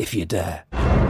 if you dare.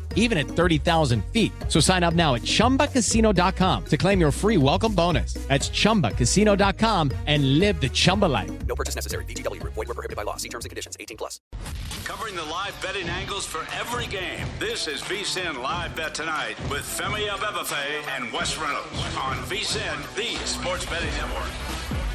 even at 30,000 feet. So sign up now at chumbacasino.com to claim your free welcome bonus. That's chumbacasino.com and live the Chumba life. No purchase necessary. VGW Group. Void were prohibited by law. See terms and conditions. 18 plus. Covering the live betting angles for every game. This is VSIN Live Bet Tonight with Femi Abebefe and Wes Reynolds on VSIN, the sports betting network.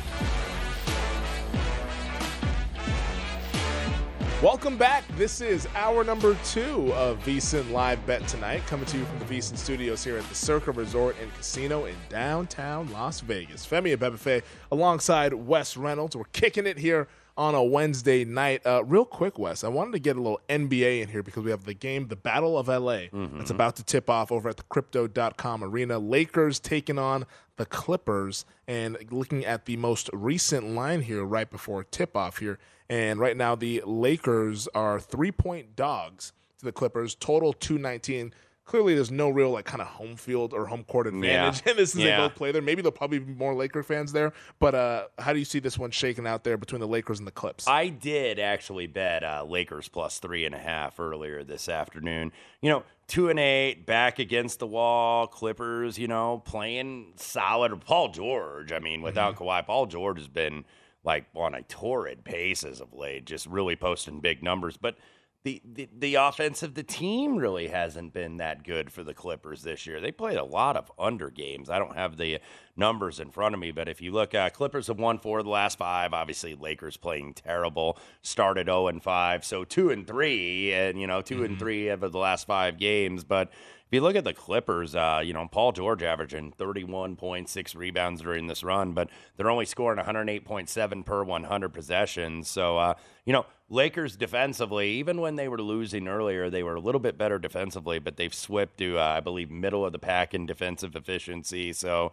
Welcome back. This is hour number two of VSIN Live Bet Tonight, coming to you from the VSIN studios here at the Circa Resort and Casino in downtown Las Vegas. Femi Abebefe alongside Wes Reynolds. We're kicking it here on a Wednesday night. Uh, real quick, Wes, I wanted to get a little NBA in here because we have the game, the Battle of LA, Mm-hmm. that's about to tip off over at the crypto.com arena. Lakers taking on the Clippers and looking at the most recent line here right before tip off here. And right now, the Lakers are three point dogs to the Clippers, total 219. Clearly, there's no real like kind of home field or home court advantage. Yeah. And this is Yeah. they both play there. Maybe there'll probably be more Laker fans there. But uh, how do you see this one shaking out there between the Lakers and the Clips? I did actually bet uh, Lakers plus three and a half earlier this afternoon. You know, two and eight, back against the wall. Clippers, you know, playing solid. Paul George, I mean, without Kawhi, Paul George has been like on a torrid pace as of late, just really posting big numbers. But the, the the offense of the team really hasn't been that good for the Clippers this year. They played a lot of under games. I don't have the numbers in front of me, but if you look, uh, Clippers have won four of the last five. Obviously, Lakers playing terrible. Started zero and five, so two and three, and you know 2 and three of the last five games. But if you look at the Clippers, uh, you know Paul George averaging 31.6 rebounds during this run, but they're only scoring 108.7 per 100 possessions. So uh, you know Lakers defensively, even when they were losing earlier, they were a little bit better defensively, but they've slipped to uh, I believe middle of the pack in defensive efficiency. So.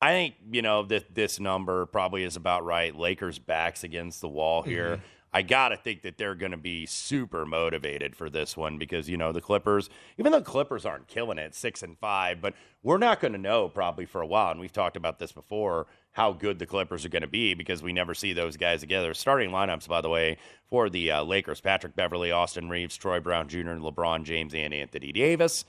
I think you know that this number probably is about right. Lakers backs against the wall here. I gotta think that they're going to be super motivated for this one because you know the Clippers, even though Clippers aren't killing it, six and five, but we're not going to know probably for a while, and we've talked about this before how good the Clippers are going to be because we never see those guys together. Starting lineups, by the way, for the uh, Lakers: Patrick Beverley, Austin Reaves, Troy Brown Jr., LeBron James, and Anthony Davis.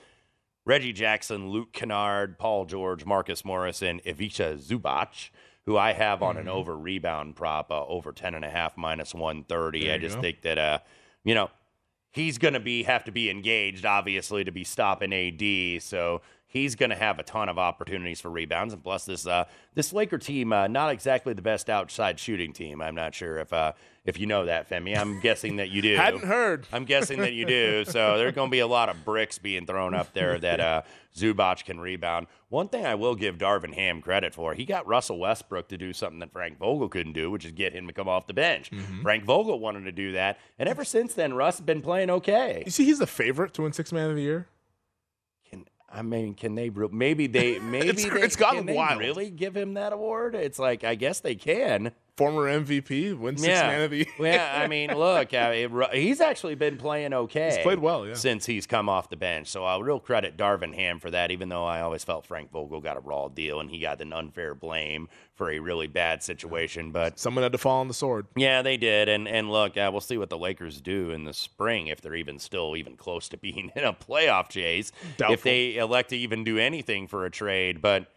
Reggie Jackson, Luke Kennard, Paul George, Marcus Morris, and Ivica Zubac, who I have on an over rebound prop, uh, over 10.5 minus 130. There I just go. think that, uh, you know, he's going to be have to be engaged, obviously, to be stopping AD. So he's going to have a ton of opportunities for rebounds. And plus, this uh, this Laker team, uh, not exactly the best outside shooting team. I'm not sure if uh, if you know that, Femi. I'm guessing that you do. Hadn't heard. I'm guessing that you do. So there's going to be a lot of bricks being thrown up there that uh, Zubac can rebound. One thing I will give Darvin Ham credit for, he got Russell Westbrook to do something that Frank Vogel couldn't do, which is get him to come off the bench. Mm-hmm. Frank Vogel wanted to do that, and ever since then, Russ has been playing okay. You see, he's the favorite to win Six Man of the Year. Can I mean, can they? Maybe they. Maybe It's- they, it's gotten wild. really give him that award? It's like I guess they can. Former MVP, win Six Man of the Year. yeah, I mean, look, I mean, he's actually been playing okay. He's played well, yeah. Since he's come off the bench. So I'll real credit Darvin Ham for that, even though I always felt Frank Vogel got a raw deal and he got an unfair blame for a really bad situation. But Someone had to fall on the sword. yeah, they did. And and look, uh, we'll see what the Lakers do in the spring if they're even still even close to being in a playoff chase. Doubtful. If they elect to even do anything for a trade, but.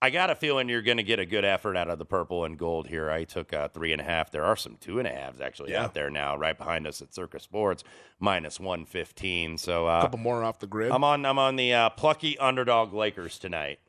I got a feeling you're going to get a good effort out of the purple and gold here. I took uh, three and a half. There are some two and a halves actually Yeah. out there now, right behind us at Circa Sports, minus one fifteen. So uh, A couple more off the grid. I'm on. I'm on the uh, plucky underdog Lakers tonight.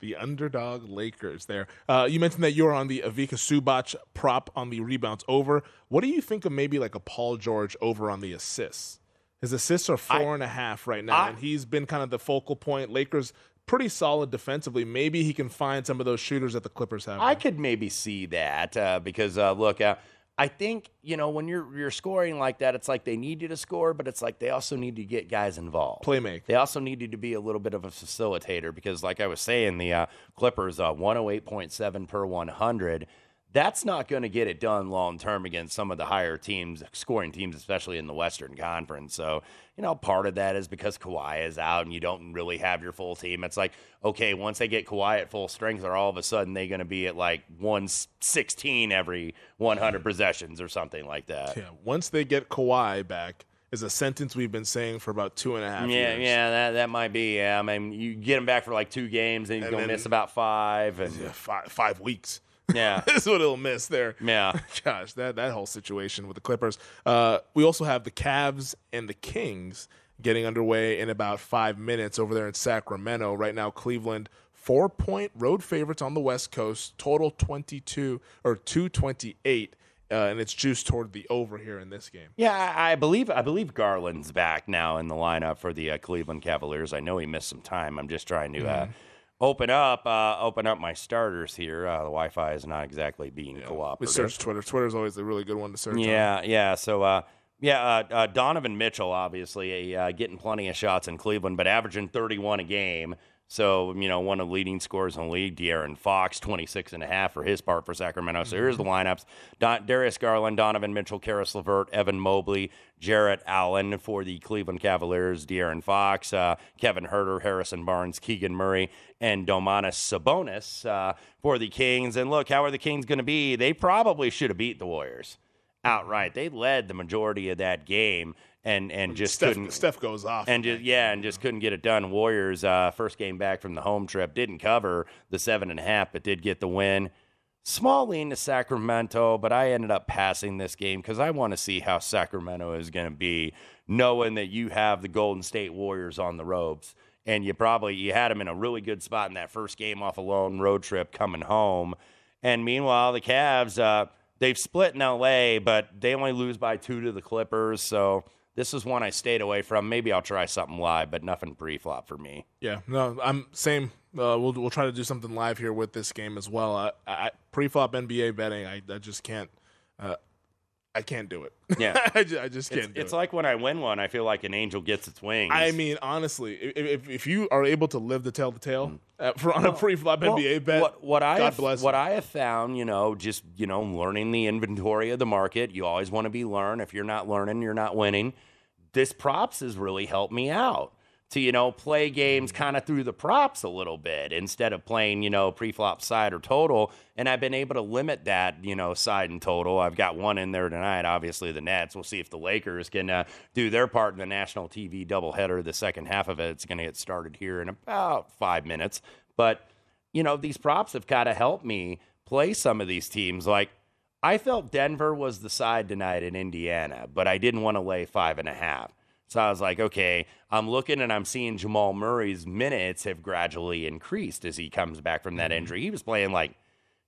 the underdog Lakers there. Uh, you mentioned that you're on the Ivica Zubac prop on the rebounds over. What do you think of maybe like a Paul George over on the assists? His assists are four and a half right now, I- and he's been kind of the focal point. Lakers pretty solid defensively. Maybe he can find some of those shooters that the Clippers have. I could maybe see that uh, because uh, look, uh, I think you know when you're you're scoring like that, it's like they need you to score, but it's like they also need to get guys involved. Playmake. They also needed to be a little bit of a facilitator because, like I was saying, the uh, Clippers uh, 108.7 per 100. That's not going to get it done long term against some of the higher teams, scoring teams, especially in the Western Conference. So, you know, part of that is because Kawhi is out and you don't really have your full team. It's like, okay, once they get Kawhi at full strength, are all of a sudden they going to be at like 116 every 100 possessions or something like that? yeah, once they get Kawhi back, is a sentence we've been saying for about two and a half Yeah, years. yeah, that that might be. Yeah, I mean, you get him back for like two games, and you're gonna miss about five, and Yeah, five, five weeks. Yeah, That's what it'll miss there. yeah. Gosh, that, that whole situation with the Clippers. Uh, we also have the Cavs and the Kings getting underway in about five minutes over there in Sacramento. Right now, Cleveland four point road favorites on the West Coast, total twenty two or two twenty eight, uh, and it's juiced toward the over here in this game. Yeah, I I believe I believe Garland's back now in the lineup for the uh, Cleveland Cavaliers. I know he missed some time. I'm just trying to uh, open up uh, open up my starters here. Uh, the Wi-Fi is not exactly being We cooperative. search Twitter. Twitter's always a really good one to search. on. Yeah, yeah. So, uh, yeah, uh, uh, Donovan Mitchell, obviously, uh, getting plenty of shots in Cleveland, but averaging 31 a game. So, you know, one of the leading scorers in the league, De'Aaron Fox, 26 and a half for his part for Sacramento. So here's the lineups. Don- Darius Garland, Donovan Mitchell, Caris LeVert, Evan Mobley, Jarrett Allen for the Cleveland Cavaliers, De'Aaron Fox, uh, Kevin Huerter, Harrison Barnes, Keegan Murray, and Domantas Sabonis uh, for the Kings. And look, how are the Kings going to be? They probably should have beat the Warriors outright. They led the majority of that game and and just Steph, couldn't Steph goes off. and just yeah, and just couldn't get it done. Warriors uh, first game back from the home trip didn't cover the seven and a half, but did get the win. Small lean to Sacramento, but I ended up passing this game because I want to see how Sacramento is going to be, knowing that you have the Golden State Warriors on the ropes, and you probably you had them in a really good spot in that first game off a lone road trip coming home, and meanwhile the Cavs uh, they've split in LA, but they only lose by two to the Clippers, so. This is one I stayed away from. Maybe I'll try something live, but nothing pre-flop for me. Yeah, no, I'm same. Uh, we'll we'll try to do something live here with this game as well. I, I pre-flop NBA betting, I, I just can't. Uh, I can't do it. Yeah. I, just, I just can't It's, it's it. like when I win one, I feel like an angel gets its wings. I mean, honestly, if, if if you are able to live to tell the tale uh, for on a pre-flop Mm. Well, NBA bet, What, what I have, what. I have found, you know, just you know, learning the inventory of the market. You always want to be learn. If you're not learning, you're not winning. This props has really helped me out to you know play games kind of through the props a little bit instead of playing you know pre-flop side or total. And I've been able to limit that you know side and total. I've got one in there tonight. Obviously the Nets. We'll see if the Lakers can uh, do their part in the national TV doubleheader. The second half of it, it's going to get started here in about five minutes. But you know, these props have kind of helped me play some of these teams. Like, I felt Denver was the side tonight in Indiana, but I didn't want to lay five and a half. So I was like, okay, I'm looking and I'm seeing Jamal Murray's minutes have gradually increased as he comes back from that injury. He was playing like,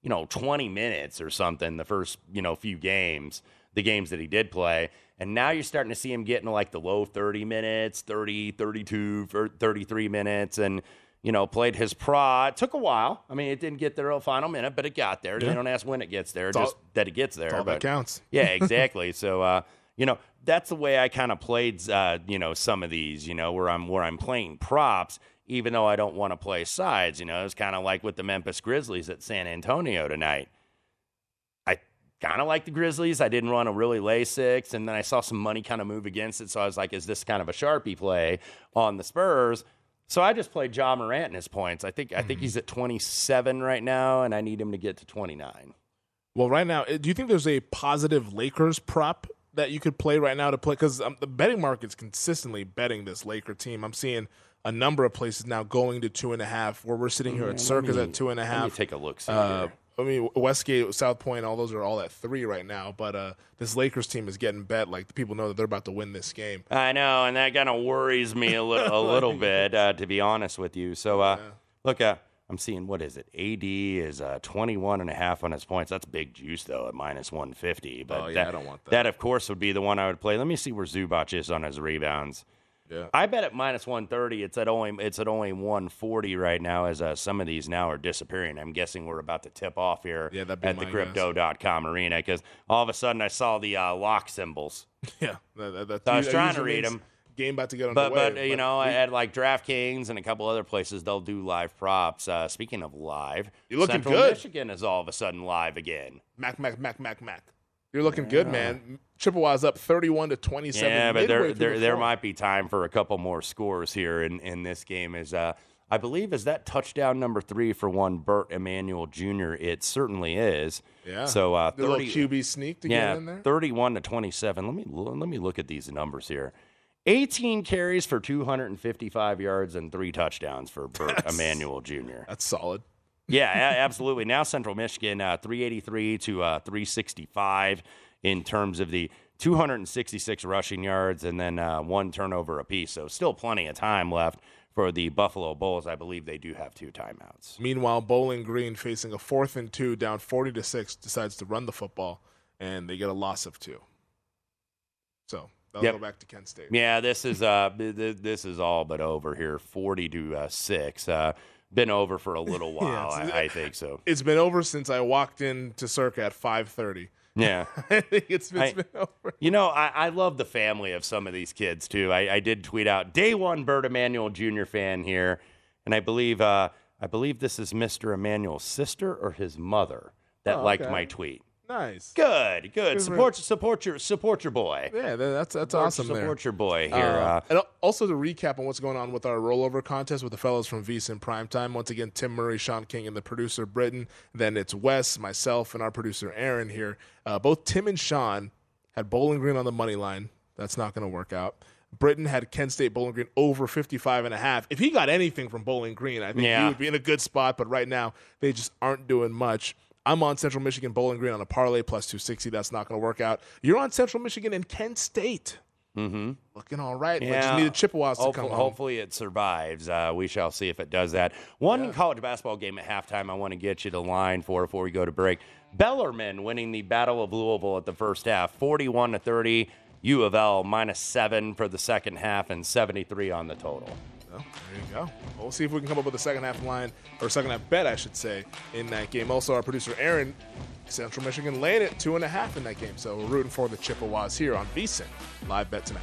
you know, 20 minutes or something the first, you know, few games, the games that he did play. And now you're starting to see him getting to like the low 30 minutes, 30, 32, 33 minutes. And, you know, played his pro. It took a while. I mean, it didn't get there a final minute, but it got there. Yeah. They don't ask when it gets there, It's just all- that it gets there. all that counts. Yeah, exactly. so, uh, you know, that's the way I kind of played, uh, you know, some of these, you know, where I'm where I'm playing props, even though I don't want to play sides. You know, it's kind of like with the Memphis Grizzlies at San Antonio tonight. I kind of like the Grizzlies. I didn't want to really lay six, and then I saw some money kind of move against it. So I was like, is this kind of a sharpie play on the Spurs? So I just played Ja Morant in his points. I think I think he's at 27 right now, and I need him to get to 29. Well, right now, uh, do you think there's a positive Lakers prop that you could play right now to play? Because um, the betting market's consistently betting this Laker team. I'm seeing a number of places now going to two and a half, where we're sitting here Yeah, at let Circa at two and a half. take a look, Uh. I mean, Westgate, South Point, all those are all at three right now. But uh, this Lakers team is getting bet. Like the people know that they're about to win this game. I know, and that kind of worries me a little, a little bit, uh, to be honest with you. So, uh, look, uh, I'm seeing what is it? AD is uh, 21 and a half on his points. That's big juice though at minus 150. But Oh, yeah, that, I don't want that. That of course would be the one I would play. Let me see where Zubac is on his rebounds. Yeah. I bet at minus 130. It's at only it's at only 140 right now. As uh, some of these now are disappearing. I'm guessing we're about to tip off here Yeah, that'd be at the Crypto.com arena because all of a sudden I saw the uh, lock symbols. Yeah, that, that, that- I was that trying to read means them. Game about to get underway. but you know, we- at like DraftKings and a couple other places, they'll do live props. Uh, speaking of live, You're looking Central good. Michigan is all of a sudden live again. Mac, Mac, Mac, Mac, Mac. You're looking good, man. Chippewa's up 31 to 27. yeah, but there there the there might be time for a couple more scores here in in this game. Is uh, I believe is that touchdown number three for one Bert Emanuel Jr. It certainly is. Yeah. So uh, The little QB sneak to yeah, get in there. 31 to 27. Let me let me look at these numbers here. 18 carries for 255 yards and three touchdowns for Bert Emanuel Jr. That's solid. Yeah, absolutely. Now Central Michigan, uh, 383 to uh, 365 in terms of the 266 rushing yards and then uh, one turnover apiece. So still plenty of time left for the Buffalo Bulls. I believe they do have two timeouts. Meanwhile, Bowling Green facing a fourth and two, down 40 to six, decides to run the football, and they get a loss of two. So they'll Yep. go back to Kent State. Yeah, this is uh, th- th- this is all but over here. 40 to uh, six. Uh, been over for a little while. it's- I, I think so. It's been over since I walked into Circa at 5:30. Yeah. I think it's been, I- been over. You know, I, I love the family of some of these kids too. I, I did tweet out day one Bert Emanuel Jr. fan here, and I believe uh, I believe this is Mr. Emanuel's sister or his mother that Oh, liked okay. my tweet. Nice. Good, good. Good Support support your support your boy. Yeah, that's that's Support- awesome. there. Support your boy here. Uh, Uh, and also to recap on what's going on with our rollover contest with the fellows from VSIN Primetime. Once again, Tim Murray, Sean King, and the producer Britton. Then it's Wes, myself, and our producer Aaron here. Uh, both Tim and Sean had Bowling Green on the money line. That's not going to work out. Britton had Kent State Bowling Green over 55 and a half. If he got anything from Bowling Green, I think he would be in a good spot. But right now, they just aren't doing much. I'm on Central Michigan Bowling Green on a parlay plus 260. That's not going to work out. You're on Central Michigan and Kent State. mm-hmm. Looking all right. but just need the Chippewas to Hopefully, come home. hopefully it survives. Uh, we shall see if it does that. One college basketball game at halftime I want to get you the line for before we go to break. Bellarmine winning the Battle of Louisville at the first half, 41 to 30. U of L minus seven for the second half and 73 on the total. There you go. We'll see if we can come up with a second half line, or second half bet, I should say, in that game. Also, our producer Aaron, Central Michigan laying it two and a half in that game. So we're rooting for the Chippewas here on VSIN live bet tonight.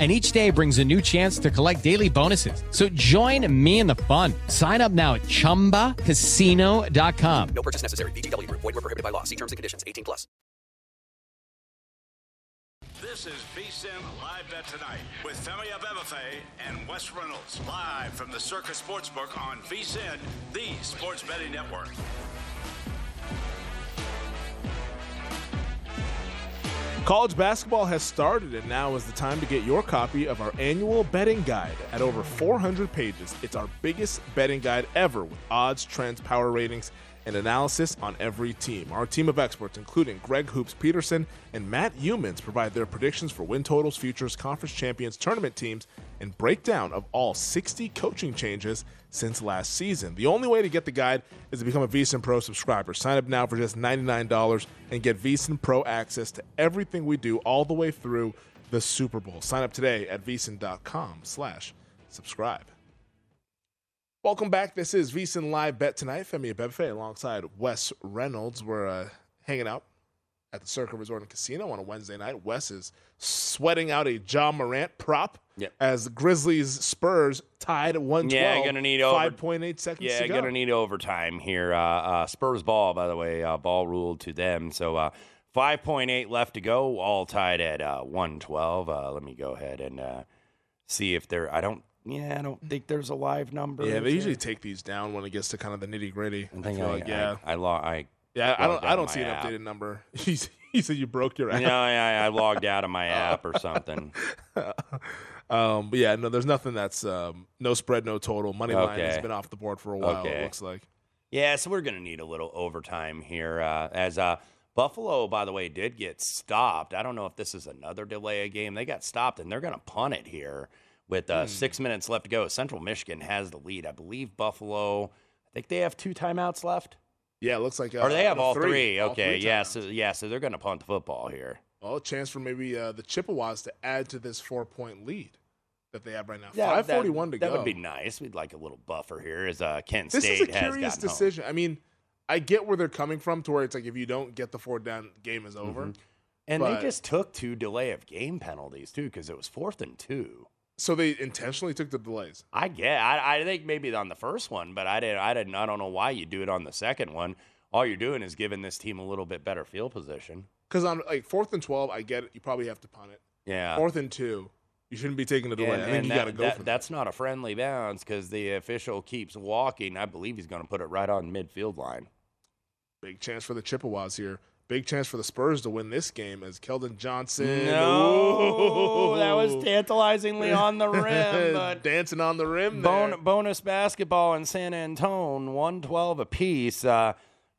And each day brings a new chance to collect daily bonuses. So join me in the fun. Sign up now at chumbacasino.com. No purchase necessary. VGW Group. Void were prohibited by law. See terms and conditions. 18 plus. This is VSIN Live Bet Tonight with Femi Abebefe and Wes Reynolds. Live from the Circa Sportsbook on VSIN, the sports betting network. College basketball has started, and now is the time to get your copy of our annual betting guide. At over 400 pages, it's our biggest betting guide ever with odds, trends, power ratings, and analysis on every team. Our team of experts, including Greg Hoops Peterson and Matt Youmans, provide their predictions for win totals, futures, conference champions, tournament teams, and breakdown of all 60 coaching changes since last season. The only way to get the guide is to become a VSiN Pro subscriber. Sign up now for just $99 and get VSiN Pro access to everything we do all the way through the Super Bowl. Sign up today at VSiN.com slash subscribe. Welcome back. This is VSiN Live Bet Tonight. Femi Abebefe alongside Wes Reynolds. We're uh, hanging out at the Circa Resort and Casino on a Wednesday night. Wes is sweating out a Ja Morant prop Yep. as Grizzlies Spurs tied at 112. Yeah, gonna need over 5.8 seconds Yeah, to go. gonna need overtime here. Uh, uh, Spurs ball, by the way, uh, ball ruled to them. So uh, 5.8 left to go, all tied at uh, 112. Uh, let me go ahead and uh, see if there. I don't. Yeah, I don't think there's a live number. yeah, they usually take these down when it gets to kind of the nitty gritty. I feel I, like, yeah. I, I, lo- I yeah, I don't. I don't see an app. updated number. he said you broke your No, app. yeah, I logged out of my app or something. um, but yeah, no, there's nothing that's um, no spread, no total. Money line has been off the board for a while. It looks like. Yeah, so we're going to need a little overtime here. Uh, as uh, Buffalo, by the way, did get stopped. I don't know if this is another delay of game. They got stopped, and they're going to punt it here with uh, six minutes left to go. Central Michigan has the lead. I believe Buffalo. I think they have two timeouts left, Yeah, it looks like. Uh, or they have all three. All Okay, three yeah, so yeah, so they're going to punt the football here. Well, a chance for maybe uh, the Chippewas to add to this four point lead that they have right now. Yeah, Five forty one to that go. That would be nice. We'd like a little buffer here, as uh, Kent This State is a curious gotten home. decision. I mean, I get where they're coming from to where it's like if you don't get the four down, game is over. Mhm. And But- they just took two delay of game penalties too, because it was fourth and two. So they intentionally took the delays. I get. I, I think maybe on the first one, but I didn't. I didn't. I don't know why you do it on the second one. All you're doing is giving this team a little bit better field position. Because on like fourth and twelve, I get it. You probably have to punt it. Yeah. Fourth and two, you shouldn't be taking the delay. And, I think you got to go that-. That's not a friendly bounce because the official keeps walking. I believe he's going to put it right on midfield line. Big chance for the Chippewas here. Big chance for the Spurs to win this game as Keldon Johnson. No, that was tantalizingly on the rim, but dancing on the rim. Bon- there. bonus basketball in San Antone, one twelve apiece. Uh,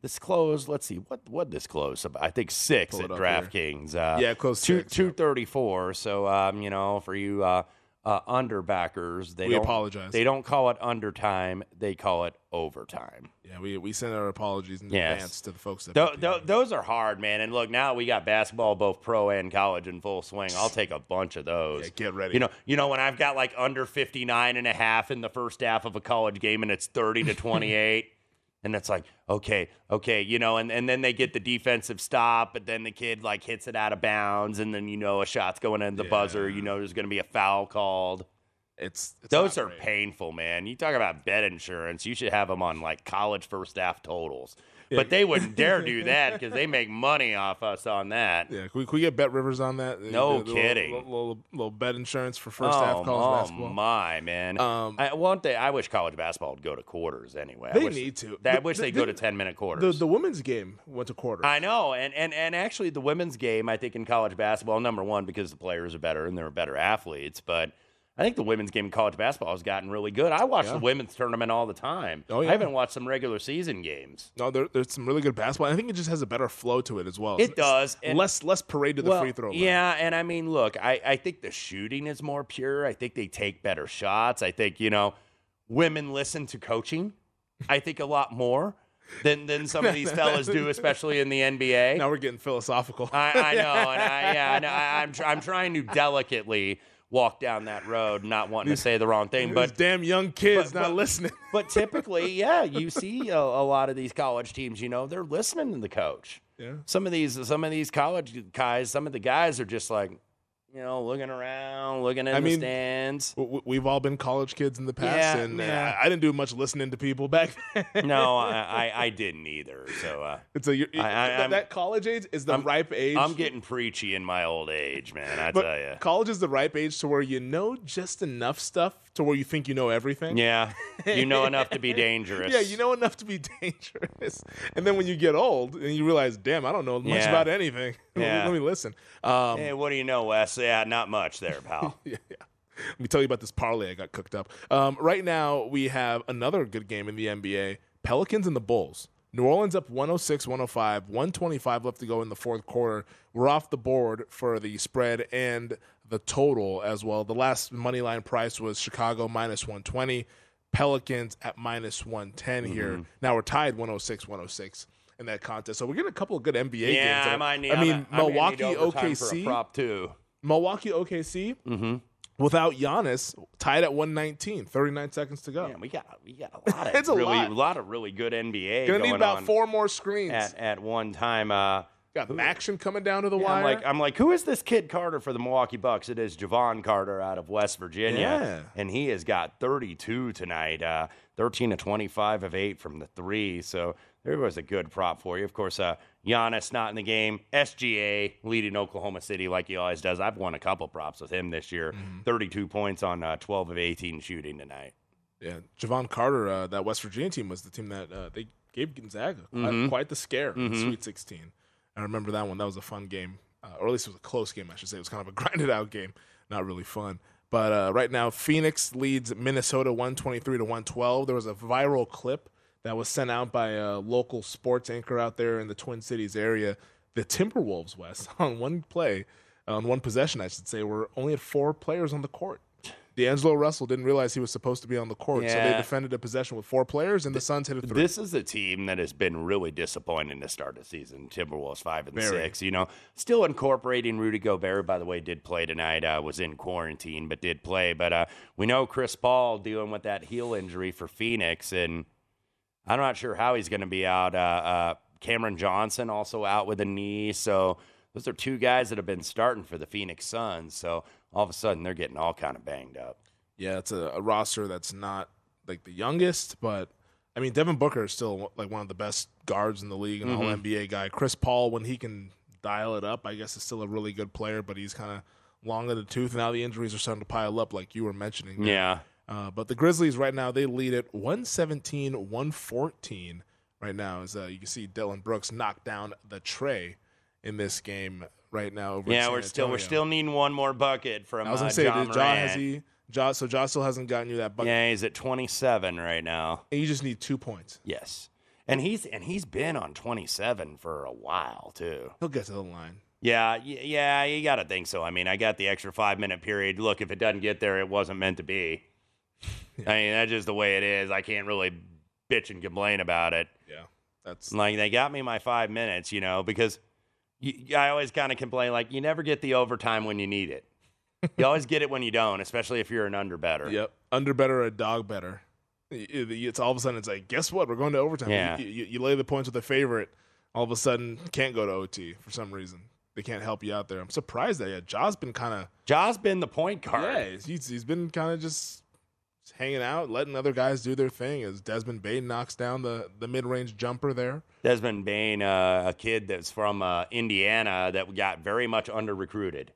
this closed. Let's see what what this closed. I think six Pull at DraftKings. Uh, Yeah, close closed two thirty four. So um, you know, for you uh, uh, underbackers, they We don't apologize. They don't call it undertime. They call it overtime. Yeah, we we send our apologies in Yes. advance to the folks that. The- tho- those are hard, man. And look, now we got basketball, both pro and college, in full swing. I'll take a bunch of those. Yeah, get ready. You know, you know when I've got like under 59 and a half in the first half of a college game and it's 30 to 28. And it's like, okay, okay, you know, and, and then they get the defensive stop, but then the kid like hits it out of bounds, and then you know a shot's going in the buzzer. You know there's going to be a foul called. It's, it's those are painful, man. You talk about bet insurance. You should have them on like college first half totals, Yeah. but they wouldn't dare do that because they make money off us on that. Yeah, can we, can we get Bet Rivers on that? No The- the kidding. Little, little, little bet insurance for first oh, half college oh basketball. my man! Um, I, one thing I wish college basketball would go to quarters anyway. I They wish- need to. I The- wish the- they go to ten minute quarters. the women's game went to quarter. I know, and, and and actually, the women's game, I think in college basketball, number one because the players are better and they're better athletes, but I think the women's game in college basketball has gotten really good. I watch Yeah. the women's tournament all the time. Oh, yeah. I haven't watched some regular season games. No, there, there's some really good basketball. I think it just has a better flow to it as well. It It's- does, it's less less parade to the Well, free throw line. Yeah, and I mean, look, I, I think the shooting is more pure. I think they take better shots. I think, you know, women listen to coaching, I think a lot more than than some of these fellas do, especially in the NBA. Now we're getting philosophical. I, I know, and I, yeah, and I, I'm, tr- I'm trying to delicately walk down that road, not wanting to say the wrong thing, but damn young kids but- not but- listening. but typically, yeah, you see a, a lot of these college teams. You know, they're listening to the coach. Yeah. Some of these, some of these college guys, some of the guys are just like, you know, looking around, looking in I the mean, stands. W- We've all been college kids in the past, Yeah, and uh, yeah. I, I didn't do much listening to people back then. No, I, I, I didn't either. So uh, It's a I- that college age is the I'm- ripe age. I'm getting preachy in my old age, man. I but tell you. college is the ripe age to where you know just enough stuff to where you think you know everything. Yeah, you know enough to be dangerous. Yeah, you know enough to be dangerous. And then when you get old and you realize, damn, I don't know much Yeah. about anything. Let me- Yeah. Let me listen. Um, Hey, what do you know, Wes? Yeah, not much there, pal. yeah, yeah. Let me tell you about this parlay I got cooked up. Um, right now, we have another good game in the NBA Pelicans and the Bulls. New Orleans up 106 105, 125 left to go in the fourth quarter. We're off the board for the spread and the total as well. The last money line price was Chicago minus 120, Pelicans at minus 110 here. Mm-hmm. Now we're tied 106 106 in that contest. So we're getting a couple of good NBA games. yeah, I might need. I mean, I'm- Milwaukee, OKC. for a prop too. Milwaukee OKC Mm-hmm. Without Giannis tied at 119, 39 seconds to go. Man, we got we got a lot of It's a really lot. of really good NBA. Gonna going need about four more screens. at at one time. Uh, Got the action coming down to the yeah, wire. I'm like I'm like, who is this kid Carter for the Milwaukee Bucks? It is Jevon Carter out of West Virginia, Yeah. and he has got 32 tonight. Uh, 13 to 25 of eight from the three. So there was a good prop for you. Of course, uh, Giannis not in the game. SGA leading Oklahoma City like he always does. I've won a couple props with him this year. Mm-hmm. 32 points on uh, 12 of 18 shooting tonight. yeah, Jevon Carter, uh, that West Virginia team was the team that uh, they gave Gonzaga quite, Mhm. quite the scare Mhm. Sweet 16. I remember that one. That was a fun game, uh, or at least it was a close game, I should say. It was kind of a grinded out game, not really fun. But uh, right now, Phoenix leads Minnesota 123 to 112. There was a viral clip that was sent out by a local sports anchor out there in the Twin Cities area. The Timberwolves, West, on one play, on one possession, I should say, were only had four players on the court. D'Angelo Russell didn't realize he was supposed to be on the court, so they defended a possession with four players, and the Suns hit a three. This is a team that has been really disappointing to start the season. Timberwolves five and Very. six. You know, still incorporating Rudy Gobert. By the way, did play tonight. Uh, was in quarantine, but did play. But uh, we know Chris Paul dealing with that heel injury for Phoenix, and I'm not sure how he's going to be out. Uh, uh, Cameron Johnson also out with a knee. So those are two guys that have been starting for the Phoenix Suns. So all of a sudden they're getting all kind of banged up. Yeah, it's a, a roster that's not like the youngest, but I mean Devin Booker is still like one of the best guards in the league, an Mhm. all NBA guy. Chris Paul, when he can dial it up, I guess is still a really good player, but he's kind of long in the tooth. And now the injuries are starting to pile up, like you were mentioning. Yeah. Uh, but the Grizzlies right now they lead it 117 114 right now. As uh, you can see, Dillon Brooks knocked down the tray in this game right now. Yeah, we're still we're still needing one more bucket from I was gonna uh, say, John Ja has he? Ja, so Ja still hasn't gotten you that bucket. Yeah, he's at 27 right now. And you just need two points. Yes, and he's and he's been on 27 for a while too. He'll get to the line. Yeah, yeah, you got to think so. I mean, I got the extra five minute period. Look, if it doesn't get there, it wasn't meant to be. I mean, that's just the way it is. I can't really bitch and complain about it. Yeah, that's Like they got me my five minutes, you know, because you, I always kind of complain like you never get the overtime when you need it. You always get it when you don't, especially if you're an under better. Yep. Under better, a dog better. it's all of a sudden it's like, guess what? We're going to overtime. Yeah. You, you, you lay the points with a favorite. All of a sudden, can't go to OT for some reason. They can't help you out there. I'm surprised that yeah, Ja's been kind of Ja's been the point guard. yeah, he's, he's been kind of just hanging out, letting other guys do their thing. As Desmond Bane knocks down the the mid range jumper there. Desmond Bane, uh, a kid that's from uh, Indiana that got very much under recruited,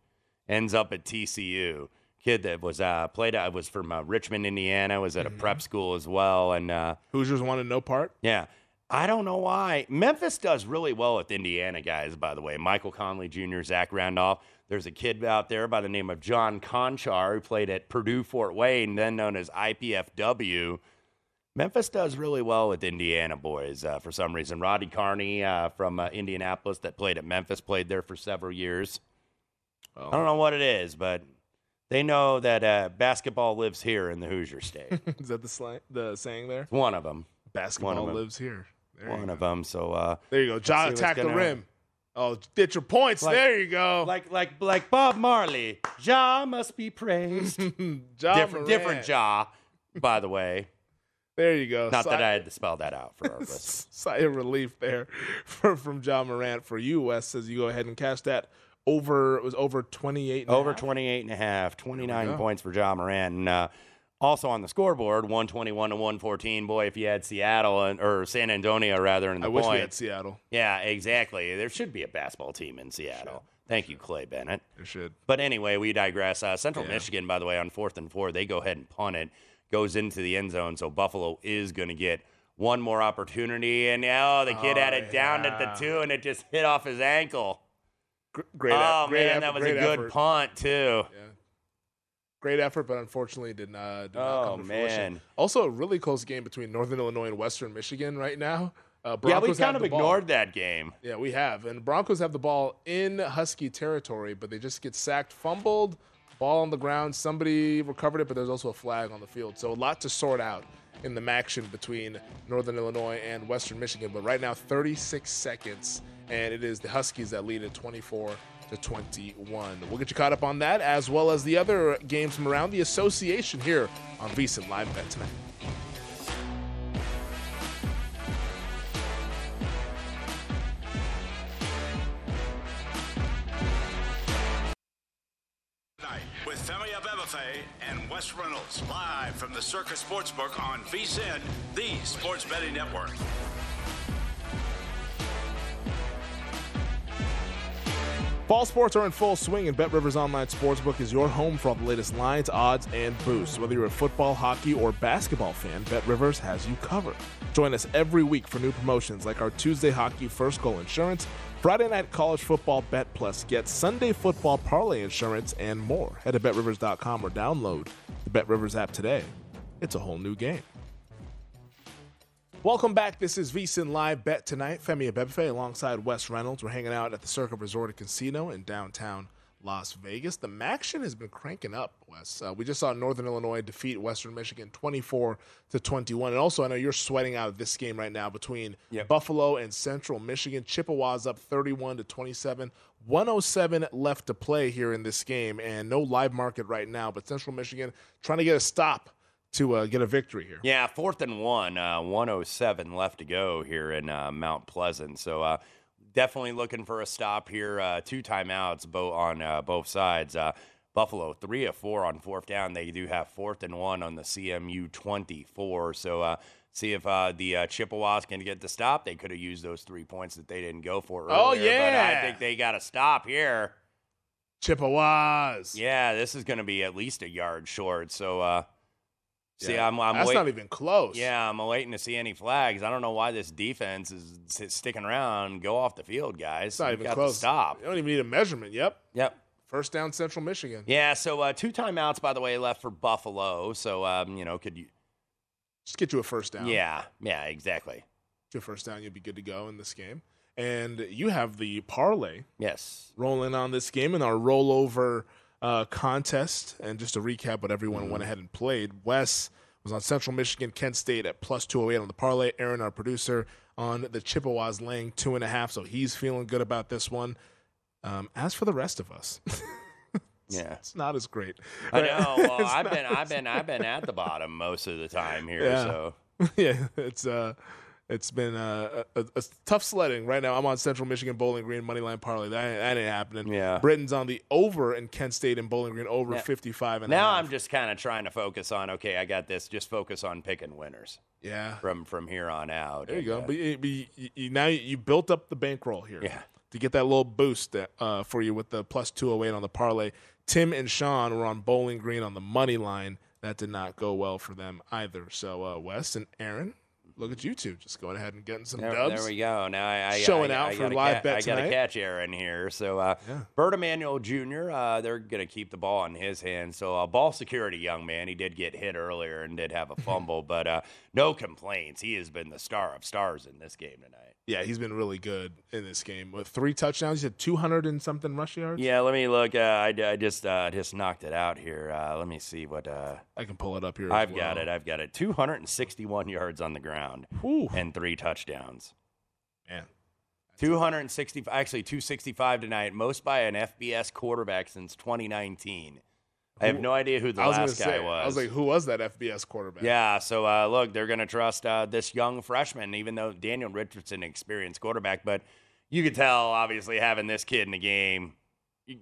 ends up at TCU. Kid that was uh, played uh, was from uh, Richmond, Indiana, was at a prep school as well, and uh, Hoosiers wanted no part. yeah. I don't know why. Memphis does really well with Indiana guys, by the way. Michael Conley Jr., Zach Randolph. There's a kid out there by the name of John Konchar who played at Purdue Fort Wayne, then known as IPFW. Memphis does really well with Indiana boys uh, for some reason. Roddy Carney uh, from uh, Indianapolis that played at Memphis played there for several years. I don't know what it is, but they know that uh, basketball lives here in the Hoosier State. Is that the slang, the saying there? One of them. Basketball 'em. lives here. There One of them. So uh, There you go. What's attack the rim. Oh, get your points. Like- there you go. like like like Bob Marley, Jaw must be praised. Jaw different Morant. different Jaw, by the way. There you go. Not that I had to spell that out for our listeners. sigh of relief there from from Ja Morant for you, Wes, as you go ahead and cash that over. It was over twenty eight. Over 28 and a half, 29 points for Ja Morant. And uh, also on the scoreboard, 121 to 114. Boy, if you had Seattle and, or San Antonio rather in the point I wish we had. Seattle. Yeah, exactly. There should be a basketball team in Seattle. Thank you, Clay Bennett. It should. But anyway, we digress. Uh, Central Yeah. Michigan, by the way, on fourth and four, they go ahead and punt it, goes into the end zone. So Buffalo is going to get one more opportunity. And now the kid Oh, had it down at the two, and it just hit off his ankle. Great. oh great man, effort, that was a good effort. punt too. Yeah. Great effort, but unfortunately did not, did not Oh, come to fruition. man. Also, a really close game between Northern Illinois and Western Michigan right now. Uh, Yeah, we kind of the ball. ignored that game. Yeah, we have. And Broncos have the ball in Husky territory, but they just get sacked, fumbled, ball on the ground. Somebody recovered it, but there's also a flag on the field. So a lot to sort out in the action between Northern Illinois and Western Michigan. But right now, 36 seconds, and it is the Huskies that lead at 24 to 21. We'll get you caught up on that, as well as the other games from around the association here on VSiN Live Bet tonight. Tonight with Femi Abebefe and Wes Reynolds live from the Circa Sportsbook on VSIN, the sports betting network. Fall sports are in full swing, and Bet Rivers Online Sportsbook is your home for all the latest lines, odds, and boosts. Whether you're a football, hockey, or basketball fan, Bet Rivers has you covered. Join us every week for new promotions like our Tuesday hockey first goal insurance, Friday night college football bet plus, get Sunday football parlay insurance, and more. Head to betrivers.com or download the Bet Rivers app today. It's a whole new game. Welcome back. This is VSiN Live Bet tonight. Femi Abebefe alongside Wes Reynolds. We're hanging out at the Circa Resort and Casino in downtown Las Vegas. The Maction has been cranking up, Wes. Uh, we just saw Northern Illinois defeat Western Michigan 24 to 21. And also, I know you're sweating out this game right now between Yep. Buffalo and Central Michigan. Chippewa's up 31 to 27. 107 left to play here in this game, and no live market right now. But Central Michigan trying to get a stop to uh, get a victory here. Yeah, fourth and one, uh, 107 left to go here in uh, Mount Pleasant. So uh, definitely looking for a stop here. Uh, two timeouts both on uh, both sides. Uh, Buffalo three of four on fourth down. They do have fourth and one on the CMU 24. So uh, see if uh, the uh, Chippewas can get the stop. They could have used those three points that they didn't go for. Oh, yeah, but I think they got to stop here. Chippewas. Yeah, this is going to be at least a yard short. So. See, Yeah. I'm, I'm That's wait- not even close. Yeah, I'm waiting to see any flags. I don't know why this defense is sticking around. Go off the field, guys. It's not You even got close. To stop. You don't even need a measurement. Yep. Yep. First down, Central Michigan. Yeah. So uh, two timeouts, by the way, left for Buffalo. So um, you know, could you? Just get you a first down. Yeah. Yeah. Exactly. Get first down, you'll be good to go in this game. And you have the parlay Yes. rolling on this game in our rollover uh, contest. And just to recap what everyone Mm-hmm. went ahead and played, Wes was on Central Michigan, Kent State at plus 208 on the parlay. Aaron, our producer, on the Chippewas laying two and a half. So he's feeling good about this one. Um, as for the rest of us, Yeah. it's not as great. I know. Well, I've been, I've been, I've been at the bottom most of the time here. Yeah. So yeah, it's uh, it's been a, a, a tough sledding right now. I'm on Central Michigan Bowling Green money line parlay. That ain't, that ain't happening. Yeah. Britton's on the over in Kent State and Bowling Green over Now- 55 and a now. I'm just kind of trying to focus on. Okay, I got this. Just focus on picking winners yeah. from from here on out. There you And, go. uh, But, you, but you, you, now you built up the bankroll here. Yeah. To get that little boost that, uh, for you with the plus 208 on the parlay. Tim and Sean were on Bowling Green on the money line. That did not go well for them either. So, uh, Wes and Aaron, look at you two. Just going ahead and getting some There, dubs. there we go. Now I, I Showing I, out I for live ca- bet I got to tonight. catch Aaron here. So uh, Yeah. Bert Emanuel Jr. Uh, they're going to keep the ball in his hands. So uh, ball security, young man. He did get hit earlier and did have a fumble, but uh, no complaints. He has been the star of stars in this game tonight. Yeah, he's been really good in this game with three touchdowns. He had 200 and something rush yards. Yeah, let me look. Uh, I, I just uh, just knocked it out here. Uh, let me see what. Uh, I can pull it up here. I've got well. it. I've got it. 261 yards on the ground Whew. and three touchdowns. Man, 260, actually 265 tonight, most by an FBS quarterback since 2019. I have no idea who the was last guy say, was. I was like, who was that FBS quarterback? yeah, so uh, look, they're going to trust uh, this young freshman, even though Daniel Richardson, experienced quarterback, but you could tell, obviously, having this kid in the game,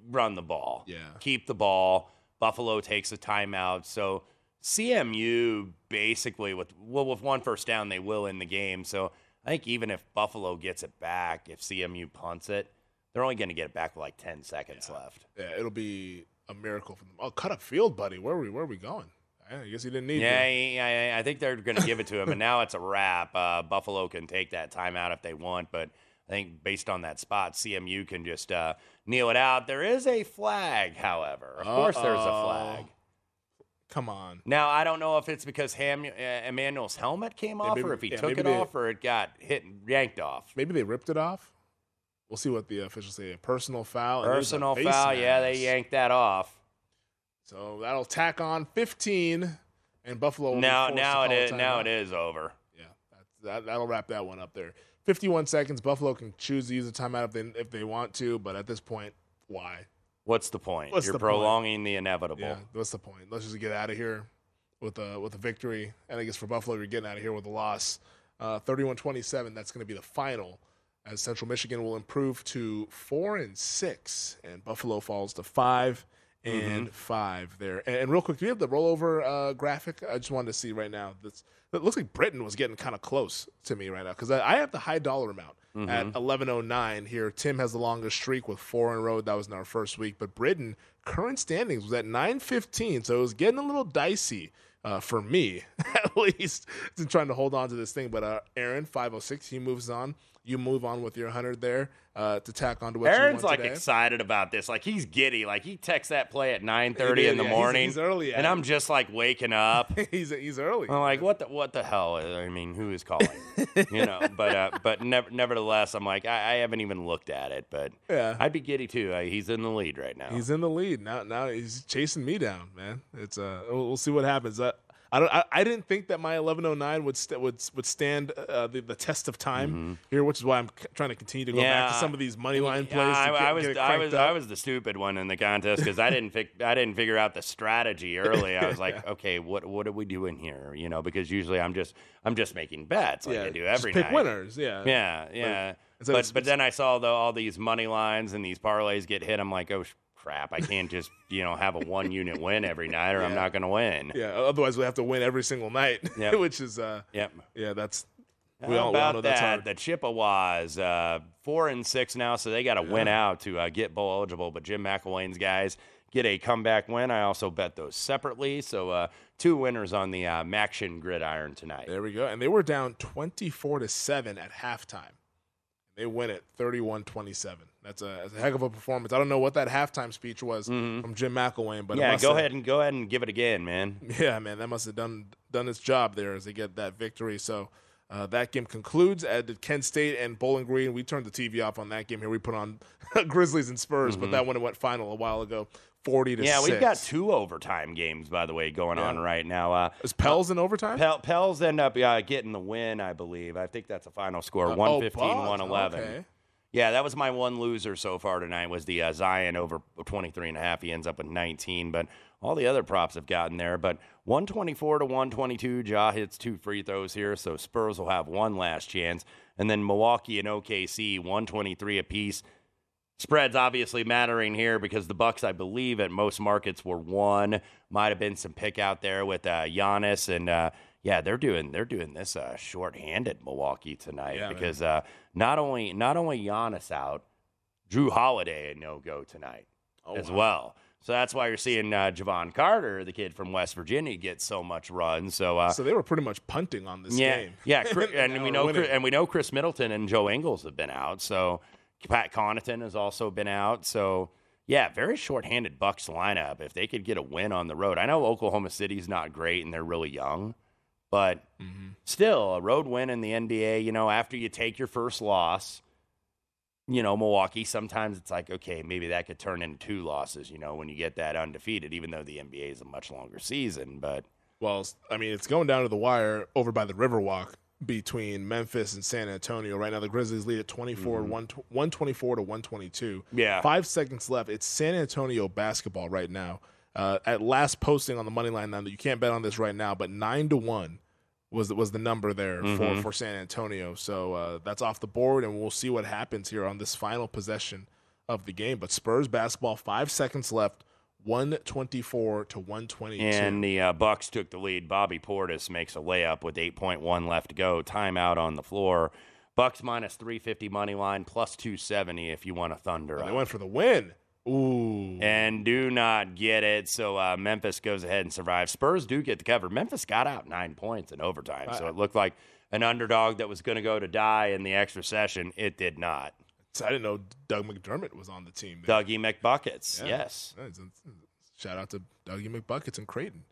run the ball, Yeah. keep the ball. Buffalo takes a timeout, so CMU basically with well with one first down they will in the game. So I think even if Buffalo gets it back, if CMU punts it, they're only going to get it back with like ten seconds left. Yeah, it'll be a miracle for them. Oh, cut up field, buddy. Where are we? Where are we going? I guess he didn't need. Yeah, to. yeah, yeah, I think they're going to give it to him, and now it's a wrap. Uh, Buffalo can take that timeout if they want, but I think based on that spot, CMU can just uh, kneel it out. There is a flag, however. Of course, there's a flag. Come on. Now I don't know if it's because Ham, uh, Emanuel's helmet came off, maybe- or if he yeah, took it they- off, or it got hit and yanked off. Maybe they ripped it off. We'll see what the officials say. A personal foul. Personal foul, yeah, they yanked that off. So that'll tack on 15, and Buffalo. Will be Now, now it a is, now it is over. Yeah, that's, that that'll wrap that one up there. 51 seconds. Buffalo can choose to use a timeout if they if they want to, but at this point, why? What's the point? What's You're the point? prolonging the inevitable. Yeah, what's the point? Let's just get out of here with a with a victory. And I guess for Buffalo, you're getting out of here with a loss. Uh, 31-27. That's going to be the final. As Central Michigan will improve to four and six, and Buffalo falls to five and five there. And, and real quick, do you have the rollover uh, graphic? I just wanted to see right now. That's, it looks like Britton was getting kind of close to me right now because I, I have the high dollar amount at 11.09 here. Tim has the longest streak with four in a row. That was in our first week. But Britton, current standings was at 9.15, so it was getting a little dicey. Uh, for me, at least, to trying to hold on to this thing. But uh, Aaron, 506, he moves on. You move on with your 100 there uh, to tack on to what Aaron's you want like today. excited about this. Like he's giddy. Like he texts that play at 9:30 He in the yeah. Morning. he's early and it. I'm just like waking up. he's he's early. I'm like, what the what the hell? I mean, who is calling? you know, but uh, but never, nevertheless, I'm like, I, I haven't even looked at it, but Yeah. I'd be giddy too. Uh, he's in the lead right now. He's in the lead now. Now he's chasing me down, man. It's uh, we'll, we'll see what happens. Uh, I don't. I, I didn't think that my 1109 would st- would would stand uh, the, the test of time here, which is why I'm c- trying to continue to go back to some of these money line Yeah, plays. to I, get- I was I was up. I was the stupid one in the contest because I didn't fig- I didn't figure out the strategy early. I was like, okay, what what are we doing here? You know, because usually I'm just I'm just making bets like yeah, I do just every pick night. winners. Yeah, Yeah, yeah. so But but then I saw the, all these money lines and these parlays get hit. I'm like, oh crap! I can't just you know have a one unit win every night, or I'm not going to win. yeah. Otherwise, we have to win every single night, Yep. which is uh, Yep. yeah, that's How we all, we all about know that? hard. The Chippewas, uh, four and six now, so they got to win out to uh, get bowl eligible. But Jim McElwain's guys get a comeback win. I also bet those separately. So uh, two winners on the uh, MACtion gridiron tonight. There we go. And they were down 24 to 7 at halftime. They win it 31 27. That's a, that's a heck of a performance. I don't know what that halftime speech was from Jim McElwain, but Mm-hmm. yeah, go have- ahead and go ahead and give it again, man. Yeah, man, that must have done done its job there as they get that victory. So uh, that game concludes at Kent State and Bowling Green. We turned the TV off on that game here. We put on Grizzlies and Spurs, but that one went final a while ago, 40 to. Yeah, 6. we've got two overtime games, by the way, going on right now. Uh, Is Pels in overtime? Pel- Pels end up uh, getting the win, I believe. I think that's a final score, Uh, oh, 115, but, 111. okay. Yeah, that was my one loser so far tonight was the uh, Zion over 23 and a half. He ends up with 19, but all the other props have gotten there. But 124 to 122, Ja hits two free throws here, so Spurs will have one last chance. And then Milwaukee and OKC, 123 apiece. Spreads obviously mattering here because the Bucks, I believe, at most markets were one. Might have been some pick out there with uh, Giannis, and uh, yeah, they're doing they're doing this uh, short-handed Milwaukee tonight Yeah, because uh, not only not only Giannis out, Jrue Holiday a no go tonight Oh, as wow. well. So that's why you're seeing uh, Jevon Carter, the kid from West Virginia, get so much run. So, uh, So they were pretty much punting on this yeah, game. yeah, Chris, and we know winning. and we know Khris Middleton and Joe Ingles have been out. So Pat Connaughton has also been out. So yeah, very short-handed Bucks lineup. If they could get a win on the road, I know Oklahoma City's not great and they're really young, but Mm-hmm. still a road win in the NBA. You know, after you take your first loss. You know, Milwaukee, sometimes it's like, okay, maybe that could turn into two losses, you know, when you get that undefeated, even though the NBA is a much longer season. But Well, I mean, it's going down to the wire over by the Riverwalk between Memphis and San Antonio. Right now, the Grizzlies lead at 24 Mhm. 124 to 122. Yeah. Five seconds left. It's San Antonio basketball right now. Uh, at last posting on the money line, now you can't bet on this right now, but 9 to 1 was was the number there Mhm. for, for San Antonio. So uh, that's off the board, and we'll see what happens here on this final possession of the game. But Spurs basketball, five seconds left, 124 to 122. And the uh, Bucks took the lead. Bobby Portis makes a layup with 8.1 left to go. Timeout on the floor. Bucks minus 350 money line, plus 270 if you want a Thunder. Oh, they went for the win. Ooh. and do not get it. So uh, Memphis goes ahead and survives. Spurs do get the cover. Memphis got out nine points in overtime, so it looked like an underdog that was going to go to die in the extra session. It did not. So I didn't know Doug McDermott was on the team. there. Dougie McBuckets, Yeah. yes. Yeah, it's- it's- Shout out to Dougie McBuckets and Creighton.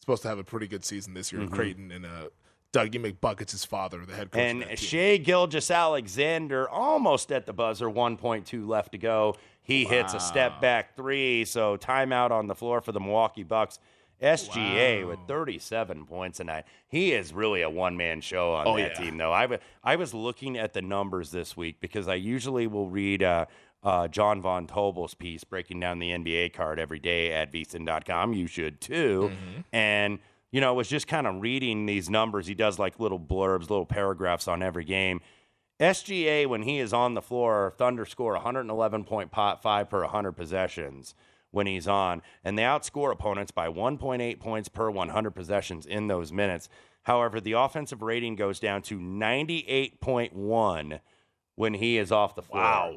Supposed to have a pretty good season this year in Mhm. Creighton and uh, Dougie McBuckets' his father, the head coach. And. Shai Gilgeous-Alexander almost at the buzzer, 1.2 left to go. He hits a step back three, so timeout on the floor for the Milwaukee Bucks. SGA with 37 points tonight. He is really a one man show on Oh, that yeah. team, though. I, wa- I was looking at the numbers this week because I usually will read uh, uh, John Von Tobel's piece breaking down the NBA card every day at vsin.com. You should too. And you know, was just kind of reading these numbers. He does like little blurbs, little paragraphs on every game. SGA, when he is on the floor, Thunder score 111.5 per 100 possessions when he's on, and they outscore opponents by 1.8 points per 100 possessions in those minutes. However, the offensive rating goes down to 98.1 when he is off the floor. Wow.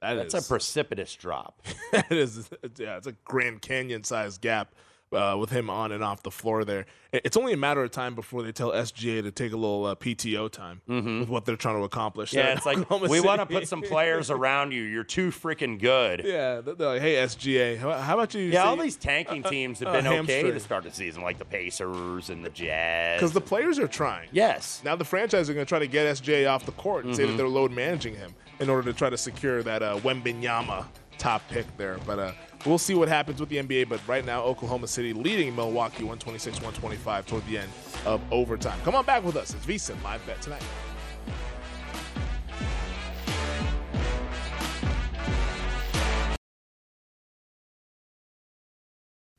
That That's is- a precipitous drop. that is, yeah, it's a Grand Canyon sized gap uh, with him on and off the floor there. It's only a matter of time before they tell SGA to take a little uh, PTO time with what they're trying to accomplish. Mm-hmm. Yeah, it's like Oklahoma we want to put some players around you. You're too freaking good. Yeah, they're like, hey SGA, how, about you? Yeah, all these tanking teams have been okay hamstring. to start the season, like the Pacers and the Jazz. Because the players are trying. Yes. Now the franchise are going to try to get SJ off the court and say that Mhm. they're load managing him in order to try to secure that uh, Wembanyama top pick there. But uh, we'll see what happens with the NBA. But right now, Oklahoma City leading Milwaukee 126-125 toward the end of overtime. Come on back with us. It's VSiN Live Bet tonight.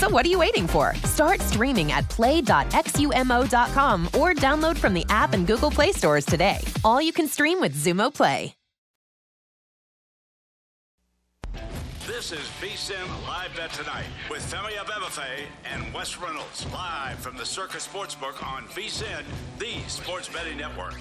So what are you waiting for? Start streaming at play.xumo.com or download from the app and Google Play stores today. All you can stream with Xumo Play. This is VSIN Live Bet Tonight with Femi Abebefe and Wes Reynolds live from the Circa Sportsbook on VSIN, the sports betting network.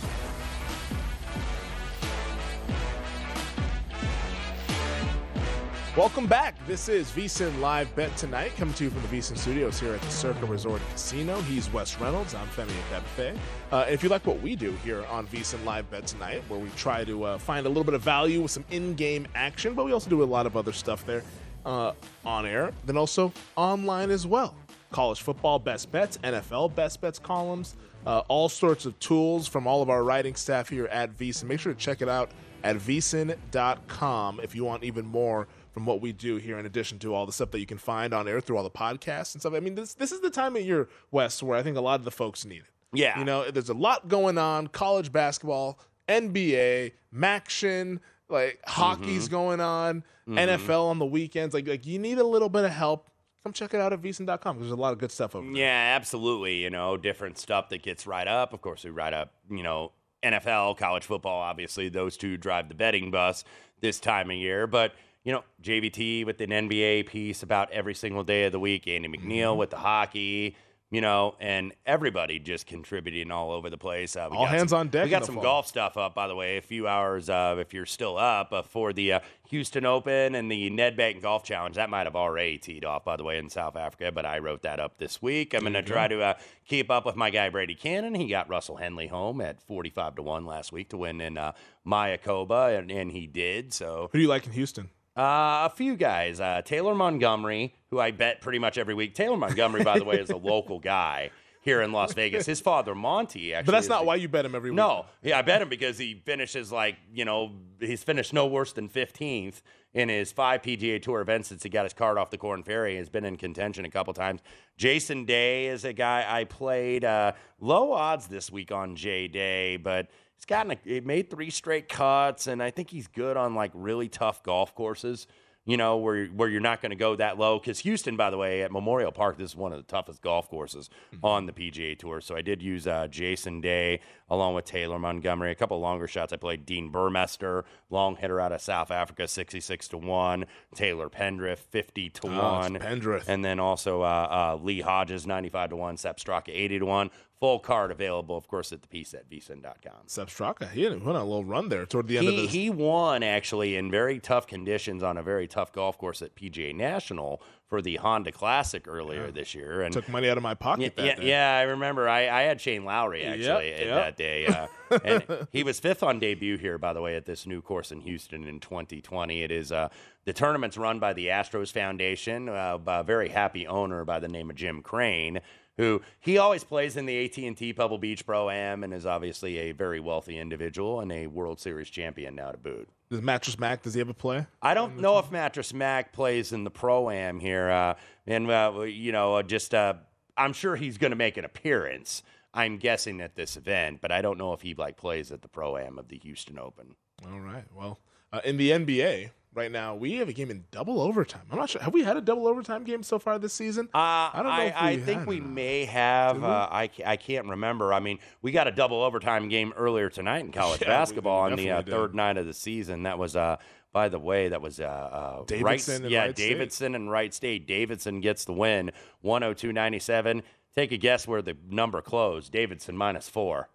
Welcome back. This is VSIN Live Bet Tonight, coming to you from the VSIN studios here at the Circa Resort Casino. He's Wes Reynolds. I'm Femi Abebefe. Uh, if you like what we do here on VSIN Live Bet Tonight, where we try to uh, find a little bit of value with some in-game action, but we also do a lot of other stuff there uh, on air, then also online as well. College football best bets, NFL best bets columns, uh, all sorts of tools from all of our writing staff here at VSIN. Make sure to check it out at vsin.com if you want even more from what we do here, in addition to all the stuff that you can find on air through all the podcasts and stuff. I mean, this this is the time of year, Wes, where I think a lot of the folks need it. Yeah. You know, there's a lot going on college basketball, NBA, MACtion, like hockey's Mm-hmm. going on, NFL on the weekends. Like, like you need a little bit of help. Come check it out at because there's a lot of good stuff over there. Yeah, absolutely. You know, different stuff that gets right up. Of course, we write up, you know, NFL, college football, obviously, those two drive the betting bus this time of year. But, you know, JVT with an NBA piece about every single day of the week, Andy McNeil with the hockey, you know, and everybody just contributing all over the place. Uh, we All got hands some- on deck We got some fall. golf stuff up, by the way, a few hours uh, if you're still up uh, for the uh, Houston Open and the Nedbank Golf Challenge. That might have already teed off, by the way, in South Africa, but I wrote that up this week. I'm going to try to uh, keep up with my guy Brady Kannon. He got Russell Henley home at 45 to one last week to win in uh, Mayakoba, and, and he did. So Who do you like in Houston? Uh, a few guys. Uh, Taylor Montgomery, who I bet pretty much every week. Taylor Montgomery, by the way, is a local guy here in Las Vegas. His father, Monty, actually. But that's not the- why you bet him every week. no, yeah, I bet him because he finishes like you know he's finished no worse than fifteenth in his five PGA Tour events since he got his card off the Corn Ferry. And has been in contention a couple times. Jason Day is a guy I played uh, low odds this week on J Day, but he's gotten a, he made three straight cuts, and I think he's good on like really tough golf courses. You know where where you're not going to go that low because Houston, by the way, at Memorial Park, this is one of the toughest golf courses on the PGA Tour. So I did use uh, Jason Day along with Taylor Montgomery. A couple longer shots. I played Dean Burmester, long hitter out of South Africa, 66 to 1. Taylor Pendrith, 50 to Oh, 1. Pendrith. And then also uh, uh, Lee Hodges, 95 to 1. Sepp Straka, 80 to 1. Full card available, of course, at the piece at vsin.com. Sepp Straka, he went on a little run there toward the end of the. he won actually in very tough conditions on a very tough golf course at PGA National for the Honda Classic earlier this year. And Took money out of my pocket yeah, that yeah, day. yeah, I remember. I, I had Shane Lowry actually Yep, yep. that day, uh, and he was fifth on debut here, by the way, at this new course in Houston in 2020. It is uh, the tournament's run by the Astros Foundation, uh, by a very happy owner by the name of Jim Crane. Who he always plays in the AT&T Pebble Beach Pro Am and is obviously a very wealthy individual and a World Series champion now to boot. Does Mattress Mac, does he ever play? I don't know if Mattress Mac plays in the pro am here, uh, and uh, you know, uh, just uh, I'm sure he's going to make an appearance. I'm guessing at this event, but I don't know if he like plays at the pro am of the Houston Open. All right. Well, uh, in the NBA right now, we have a game in double overtime. I'm not sure. Have we had a double overtime game so far this season? Uh, I don't know. I, I think we not. may have. Uh, I, I can't remember. I mean, we got a double overtime game earlier tonight in college Yeah, basketball on the uh, third night of the season. That was, uh, by the way, that was uh, uh, Davidson Wright, and yeah, Wright State. Davidson and Wright State. Davidson gets the win, 102-97. Take a guess where the number closed. Davidson minus four.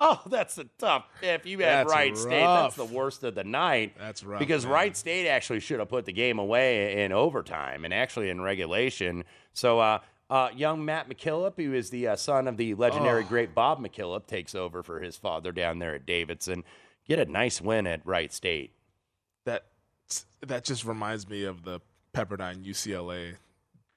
Oh, that's a tough. If you had That's Wright State, that's the worst of the night. That's right. Because man. Wright State actually should have put the game away in overtime and actually in regulation. So, uh, uh, young Matt McKillop, who is the uh, son of the legendary Oh. great Bob McKillop, takes over for his father down there at Davidson. Get a nice win at Wright State. That that just reminds me of the Pepperdine UCLA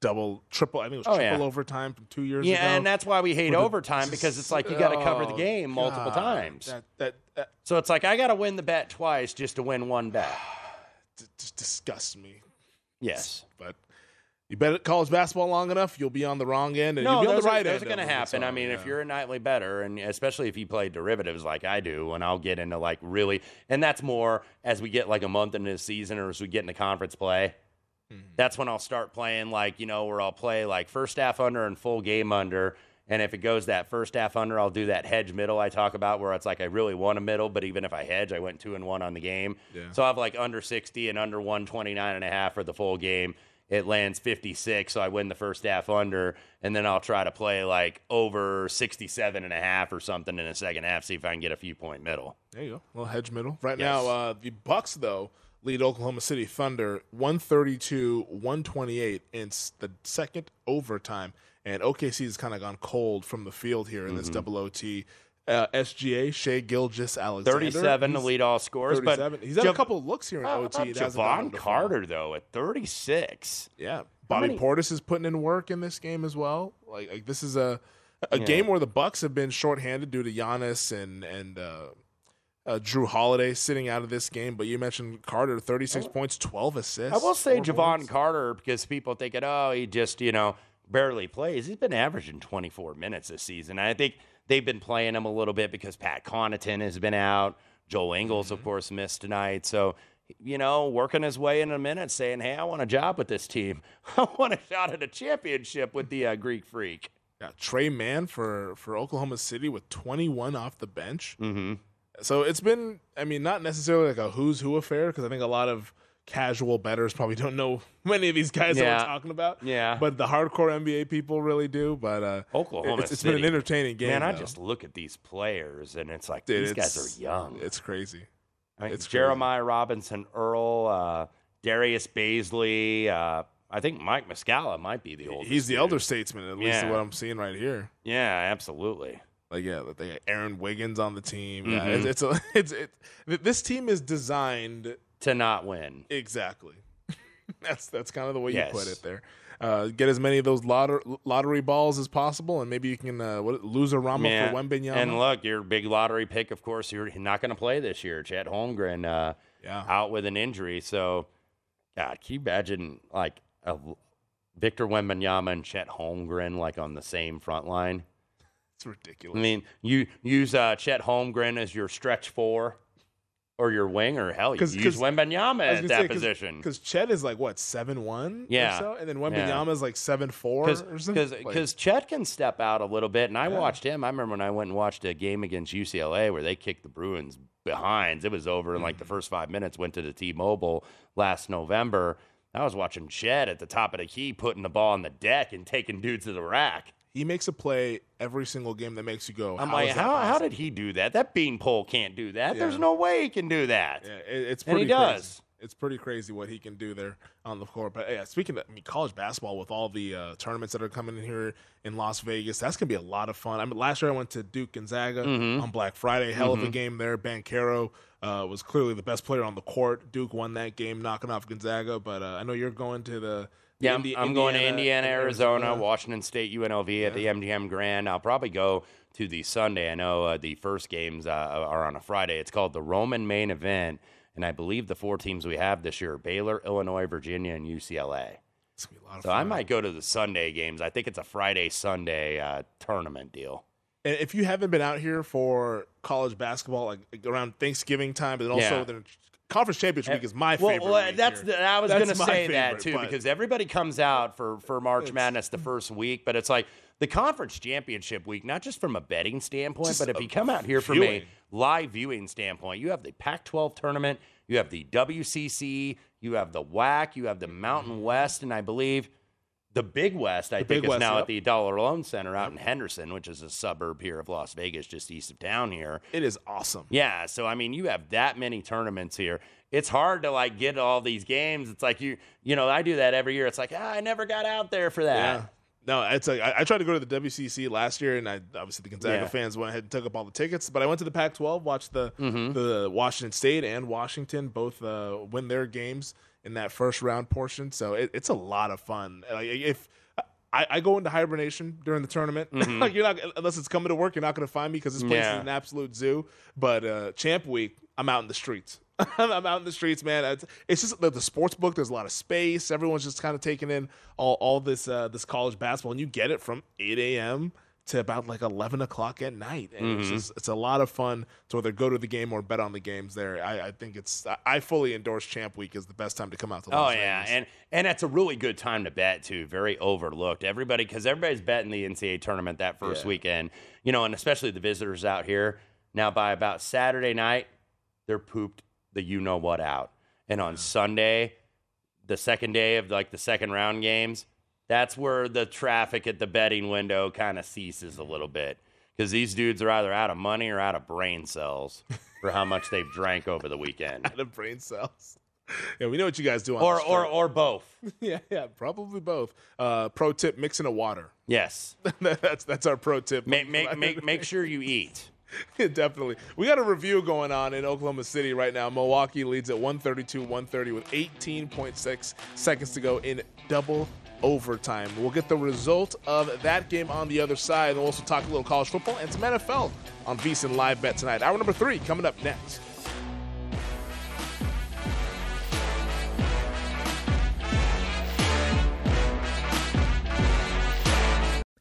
double triple. I think it was Oh, triple yeah. overtime from two years Yeah, ago. and that's why we hate the- overtime because it's like you got to cover the Oh, game multiple God. times. That that, that So it's like I got to win the bet twice just to win one bet. just disgusts me. Yes. But you bet college basketball long enough, you'll be on the wrong end, and No, you'll be on the are, right those end. are going to happen. I mean, if you're a nightly better, and especially if you play derivatives like I do, and I'll get into like really, and that's more as we get like a month into the season or as we get into conference play. Mm-hmm. That's when I'll start playing like you know where I'll play like first half under and full game under. And if it goes that first half under, I'll do that hedge middle I talk about where it's like I really want a middle, but even if I hedge, I went two and one on the game. Yeah. So I have like under 60 and under 129 and a half for the full game. It lands 56, so I win the first half under, and then I'll try to play like over 67 and a half or something in the second half, see if I can get a few point middle. There you go. A little hedge middle. Right Yes. now, uh, the Bucks though lead Oklahoma City Thunder 132-128 in the second overtime, and OKC has kind of gone cold from the field here in this Mm-hmm. double OT. Uh, SGA Shai Gilgeous-Alexander 37 to lead all scores, 37. but he's had a couple of looks here in How OT. about It hasn't Jevon Carter though at 36. Yeah, Bobby many- Portis is putting in work in this game as well. Like, like this is a a Yeah. game where the Bucks have been shorthanded due to Giannis and and uh, uh, Jrue Holiday sitting out of this game. But you mentioned Carter, thirty six points, twelve assists. I will say Jevon points. Carter because people thinking, oh, he just, you know, barely plays. He's been averaging 24 minutes this season. I think they've been playing him a little bit because Pat Connaughton has been out. Joel Ingles, Mm-hmm. of course, missed tonight. So, you know, working his way in a minute, saying, hey, I want a job with this team. I want a shot at a championship with the uh, Greek Freak. Yeah, Tre Mann for for Oklahoma City with twenty one off the bench. Mm-hmm. So it's been, I mean, not necessarily like a who's who affair because I think a lot of casual betters probably don't know many of these guys that we're talking about. Yeah. But the hardcore NBA people really do. But uh, Oklahoma it's, it's been an entertaining game. Man, I just look at these players and it's like Dude, these guys are young. It's crazy. I mean, It's Jeremiah Robinson Earl, uh, Darius Bazley. Uh, I think Mike Muscala might be the oldest. He's the dude. elder statesman, at least Yeah. what I'm seeing right here. Yeah, absolutely. Like, yeah, they got Aaron Wiggins on the team. Yeah, Mhm. it's, it's a, it's it. This team is designed To not win. exactly. that's that's kind of the way Yes. you put it there. Uh, get as many of those lotter, lottery balls as possible, and maybe you can uh, what, lose a Rama for Wembanyama. And look, your big lottery pick, of course, you're not going to play this year. Chet Holmgren uh, yeah, out with an injury. So, God, can you imagine like a Victor Wembanyama and Chet Holmgren like on the same front line? It's ridiculous. I mean, you use uh, Chet Holmgren as your stretch four or your wing, or hell, you 'Cause- use Wembanyama at that position. because Chet is like what seven one, Yeah. or so? and then Yeah. Wembanyama is like seven four or something. Because Like, Chet can step out a little bit, and I Yeah. watched him. I remember when I went and watched a game against UCLA where they kicked the Bruins behind. It was over in like Mm. the first five minutes. Went to the T-Mobile last November. I was watching Chet at the top of the key, putting the ball on the deck and taking dudes to the rack. He makes a play every single game that makes you go. I'm "How like, how, how did he do that? That beanpole can't do that. There's no way he can do that. Yeah, it, it's And pretty he does. Crazy. It's pretty crazy what he can do there on the court. But yeah, speaking of I mean, college basketball with all the uh, tournaments that are coming in here in Las Vegas, that's gonna be a lot of fun. I mean, last year I went to Duke Gonzaga Mhm. on Black Friday. Hell of a Mhm. game there. Banchero uh, was clearly the best player on the court. Duke won that game, knocking off Gonzaga. But uh, I know you're going to the Yeah, I'm, Indi- I'm going to Indiana, and Arizona, Washington State, UNLV at the MGM Grand. I'll probably go to the Sunday. I know uh, the first games uh, are on a Friday. It's called the Roman Main Event, and I believe the four teams we have this year: Baylor, Illinois, Virginia, and UCLA. It's gonna be a lot of So I might go to the Sunday games. I think it's a Friday Sunday uh, tournament deal. And if you haven't been out here for college basketball, like around Thanksgiving time, but then also Yeah. Conference championship eh, week is my well, favorite. well, that's the, I was going to say that favorite, too but- because everybody comes out for for March Madness the first week, but it's like the conference championship week, not just from a betting standpoint, Just but if you come out here from a live viewing standpoint, you have the Pac-12 tournament, you have the WCC, you have the WAC, you have the Mountain West, and I believe the Big West, I The think, Big is West, now yep. at the Dollar Loan Center out in Henderson, which is a suburb here of Las Vegas, just east of town here. It is awesome. Yeah, so I mean, you have that many tournaments here. It's hard to like get all these games. It's like you, you know, I do that every year. It's like ah, I never got out there for that. Yeah. No, it's like I, I tried to go to the WCC last year, and I obviously the Gonzaga Yeah. fans went ahead and took up all the tickets. But I went to the Pac-12, watched the Mm-hmm. the Washington State and Washington both uh, win their games in that first round portion. So it, it's a lot of fun. Like if I, I go into hibernation during the tournament, like you're not unless it's coming to work, you're not going to find me because this place Mm-hmm. Yeah. is an absolute zoo. But uh, Champ Week, I'm out in the streets. I'm out in the streets, man. It's, it's just the, the sports book. There's a lot of space. Everyone's just kind of taking in all, all this uh, this college basketball, and you get it from 8 a.m. to about like 11 o'clock at night. And it's Mm-hmm. just it's a lot of fun to either go to the game or bet on the games there. I, I think it's I, fully endorse Champ Week as the best time to come out to. Oh Las yeah, Vegas. and and it's a really good time to bet too. Very overlooked. Everybody because everybody's betting the NCAA tournament that first Yeah. weekend. You know, and especially the visitors out here. Now by about Saturday night, they're pooped the you know what out, and on Sunday, the second day of like the second round games, that's where the traffic at the betting window kind of ceases a little bit because these dudes are either out of money or out of brain cells for how much they've drank over the weekend, out of brain cells. Yeah, we know what you guys do on or or or both. yeah, yeah, probably both. Uh, pro tip: mixing a water. Yes. that's that's our pro tip. Make make make make sure you eat. Definitely. We got a review going on in Oklahoma City right now. Milwaukee leads at 132 130 with 18.6 seconds to go in double overtime. We'll get the result of that game on the other side. And we'll also talk a little college football and some NFL on VSiN Live Bet tonight. Hour number three coming up next.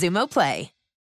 Xumo Play.